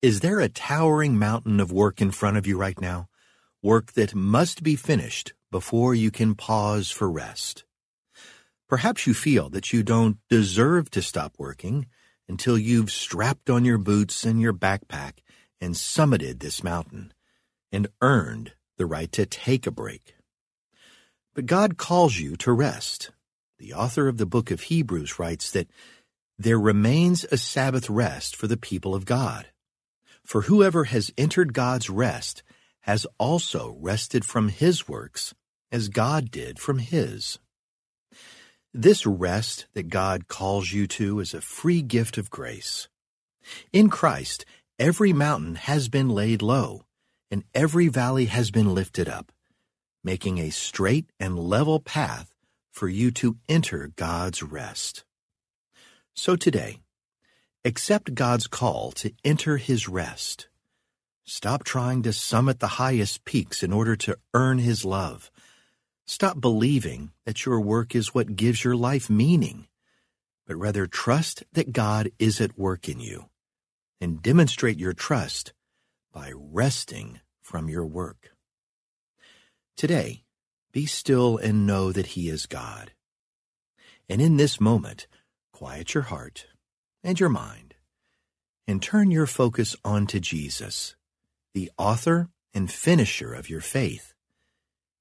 Is there a towering mountain of work in front of you right now? Work that must be finished before you can pause for rest. Perhaps you feel that you don't deserve to stop working until you've strapped on your boots and your backpack and summited this mountain and earned the right to take a break. But God calls you to rest. The author of the book of Hebrews writes that there remains a Sabbath rest for the people of God. For whoever has entered God's rest has also rested from his works as God did from his. This rest that God calls you to is a free gift of grace. In Christ, every mountain has been laid low, and every valley has been lifted up, making a straight and level path for you to enter God's rest. So today, accept God's call to enter His rest. Stop trying to summit the highest peaks in order to earn His love Stop believing that your work is what gives your life meaning, but rather trust that God is at work in you and demonstrate your trust by resting from your work. Today, be still and know that He is God. And in this moment, quiet your heart and your mind and turn your focus onto Jesus, the author and finisher of your faith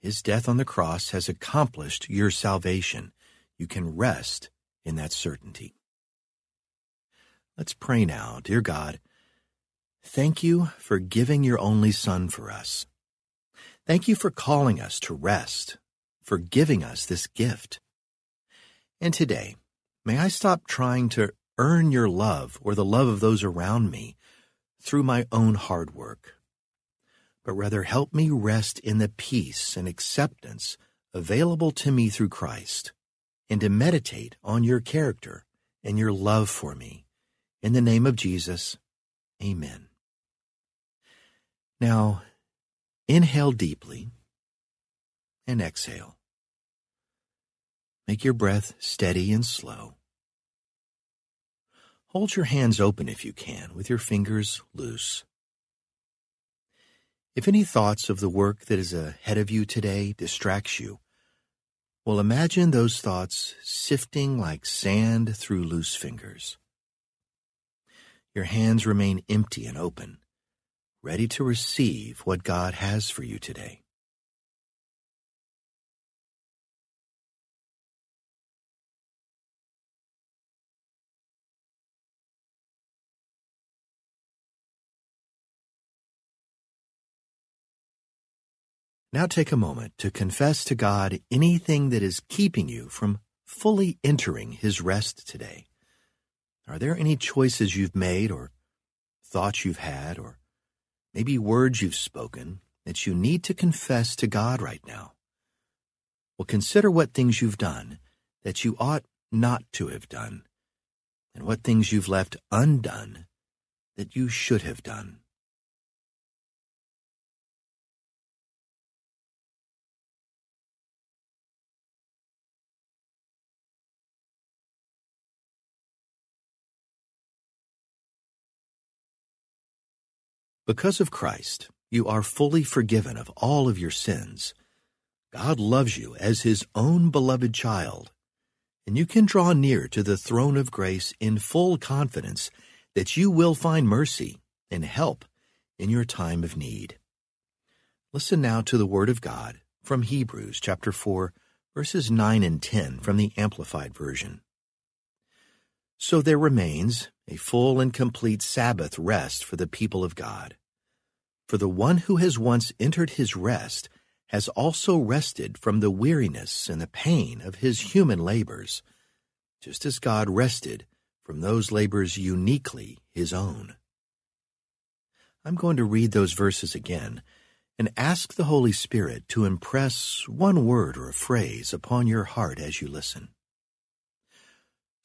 his death on the cross has accomplished your salvation. You can rest in that certainty. Let's pray now, dear God. Thank you for giving your only Son for us. Thank you for calling us to rest, for giving us this gift. And today, may I stop trying to earn your love or the love of those around me through my own hard work but rather help me rest in the peace and acceptance available to me through Christ, and to meditate on your character and your love for me. In the name of Jesus, amen. Now, inhale deeply and exhale. Make your breath steady and slow. Hold your hands open if you can, with your fingers loose. If any thoughts of the work that is ahead of you today distracts you, well, imagine those thoughts sifting like sand through loose fingers. Your hands remain empty and open, ready to receive what God has for you today. Now take a moment to confess to God anything that is keeping you from fully entering His rest today. Are there any choices you've made or thoughts you've had or maybe words you've spoken that you need to confess to God right now? Well, consider what things you've done that you ought not to have done and what things you've left undone that you should have done. Because of Christ, you are fully forgiven of all of your sins. God loves you as his own beloved child, and you can draw near to the throne of grace in full confidence that you will find mercy and help in your time of need. Listen now to the Word of God from Hebrews chapter 4, verses 9 and 10 from the Amplified Version. So there remains a full and complete Sabbath rest for the people of God. For the one who has once entered his rest has also rested from the weariness and the pain of his human labors, just as God rested from those labors uniquely his own. I'm going to read those verses again and ask the Holy Spirit to impress one word or a phrase upon your heart as you listen.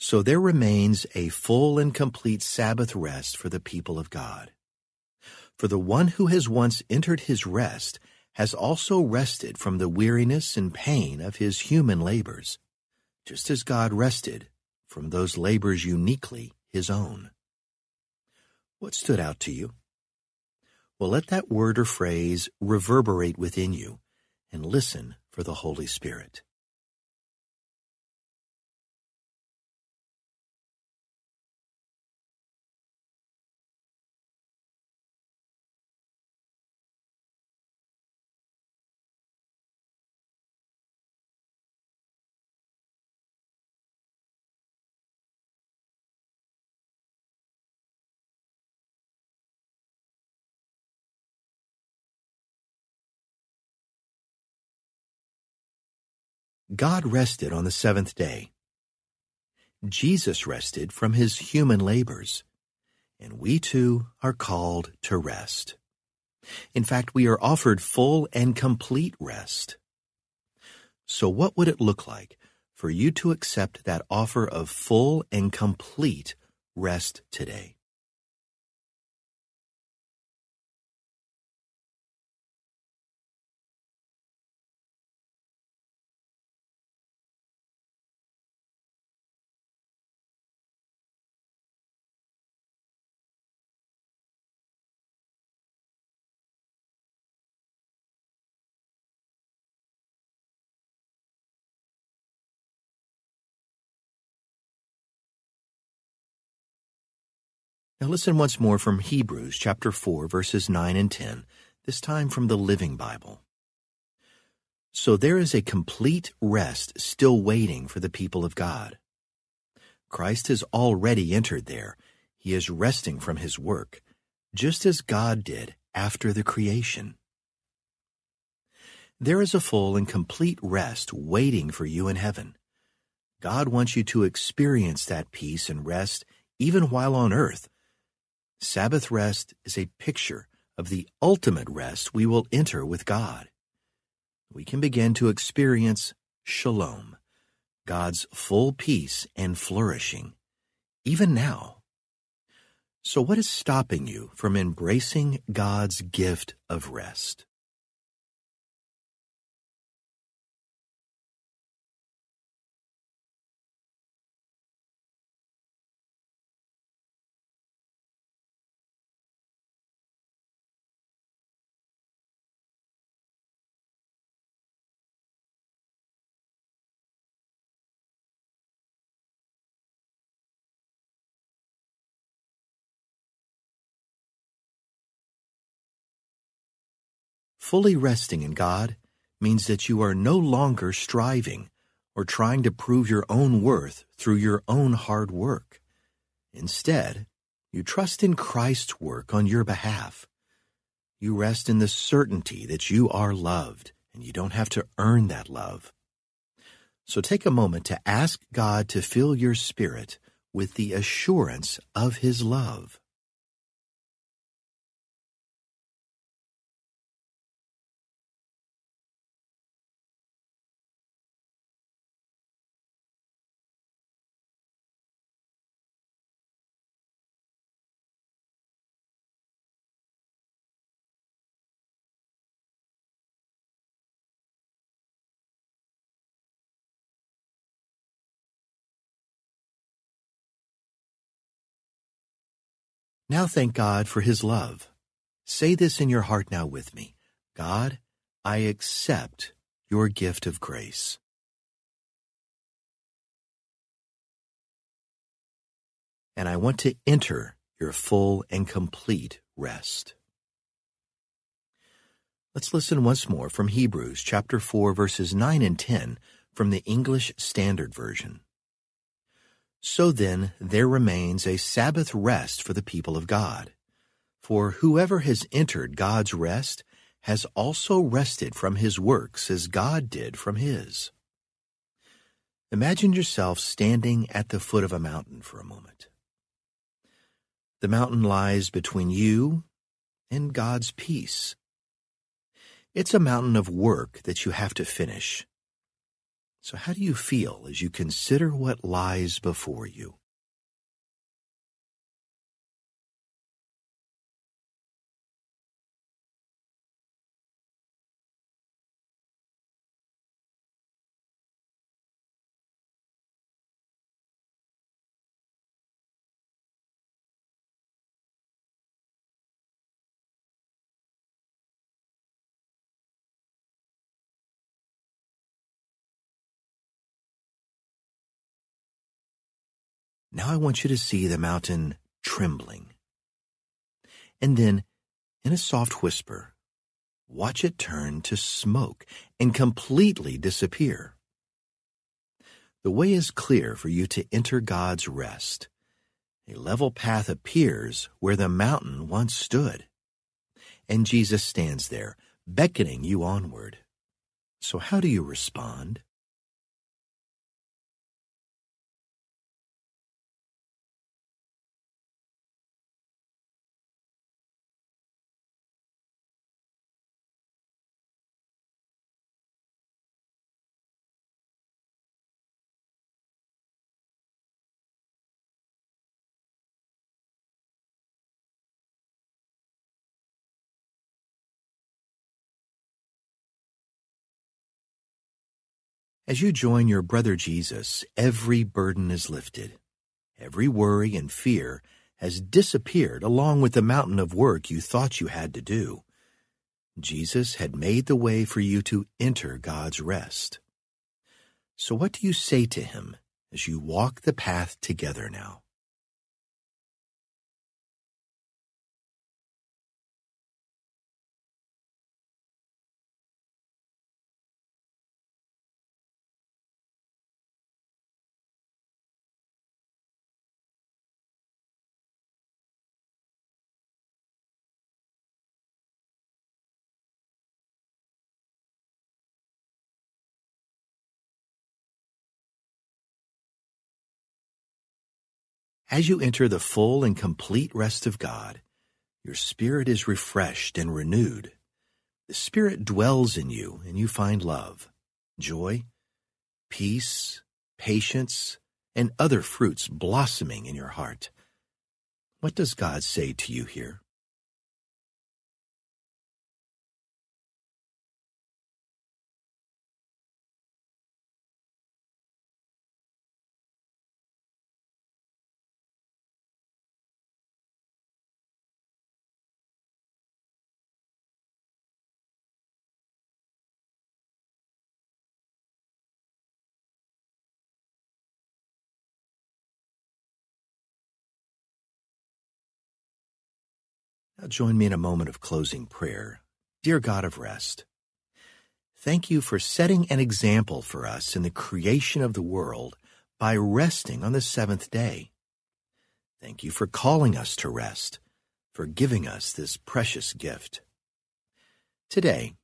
So there remains a full and complete Sabbath rest for the people of God. For the one who has once entered his rest has also rested from the weariness and pain of his human labors, just as God rested from those labors uniquely his own. What stood out to you? Well, let that word or phrase reverberate within you and listen for the Holy Spirit. God rested on the seventh day. Jesus rested from his human labors, and we too are called to rest. In fact, we are offered full and complete rest. So what would it look like for you to accept that offer of full and complete rest today? Now listen once more from Hebrews chapter 4 verses 9 and 10, this time from the Living Bible. So there is a complete rest still waiting for the people of God. Christ has already entered there. He is resting from his work, just as God did after the creation. There is a full and complete rest waiting for you in heaven. God wants you to experience that peace and rest even while on earth Sabbath rest is a picture of the ultimate rest we will enter with God. We can begin to experience shalom, God's full peace and flourishing, even now. So, what is stopping you from embracing God's gift of rest? Fully resting in God means that you are no longer striving or trying to prove your own worth through your own hard work. Instead, you trust in Christ's work on your behalf. You rest in the certainty that you are loved and you don't have to earn that love. So take a moment to ask God to fill your spirit with the assurance of His love. Now thank God for His love. Say this in your heart now with me God, I accept your gift of grace. And I want to enter your full and complete rest. Let's listen once more from Hebrews chapter 4 verses 9 and 10 from the English Standard Version. So then there remains a Sabbath rest for the people of God. For whoever has entered God's rest has also rested from his works as God did from his. Imagine yourself standing at the foot of a mountain for a moment. The mountain lies between you and God's peace. It's a mountain of work that you have to finish so, how do you feel as you consider what lies before you? Now I want you to see the mountain trembling. And then, in a soft whisper, watch it turn to smoke and completely disappear. The way is clear for you to enter God's rest. A level path appears where the mountain once stood. And Jesus stands there, beckoning you onward. So how do you respond? As you join your brother Jesus, every burden is lifted. Every worry and fear has disappeared along with the mountain of work you thought you had to do. Jesus had made the way for you to enter God's rest. So what do you say to him as you walk the path together now? As you enter the full and complete rest of God, your spirit is refreshed and renewed. The Spirit dwells in you, and you find love, joy, peace, patience, and other fruits blossoming in your heart. What does God say to you here? Now join me in a moment of closing prayer. Dear God of rest, thank you for setting an example for us in the creation of the world by resting on the seventh day. Thank you for calling us to rest, for giving us this precious gift. Today,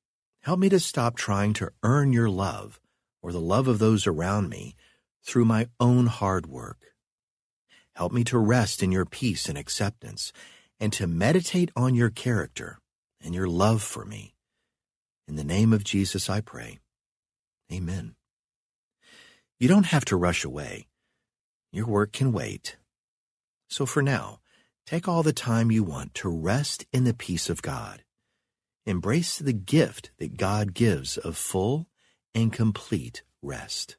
help me to stop trying to earn your love or the love of those around me through my own hard work. Help me to rest in your peace and acceptance and to meditate on your character and your love for me. In the name of Jesus, I pray. Amen. You don't have to rush away. Your work can wait. So for now, take all the time you want to rest in the peace of God. Embrace the gift that God gives of full and complete rest.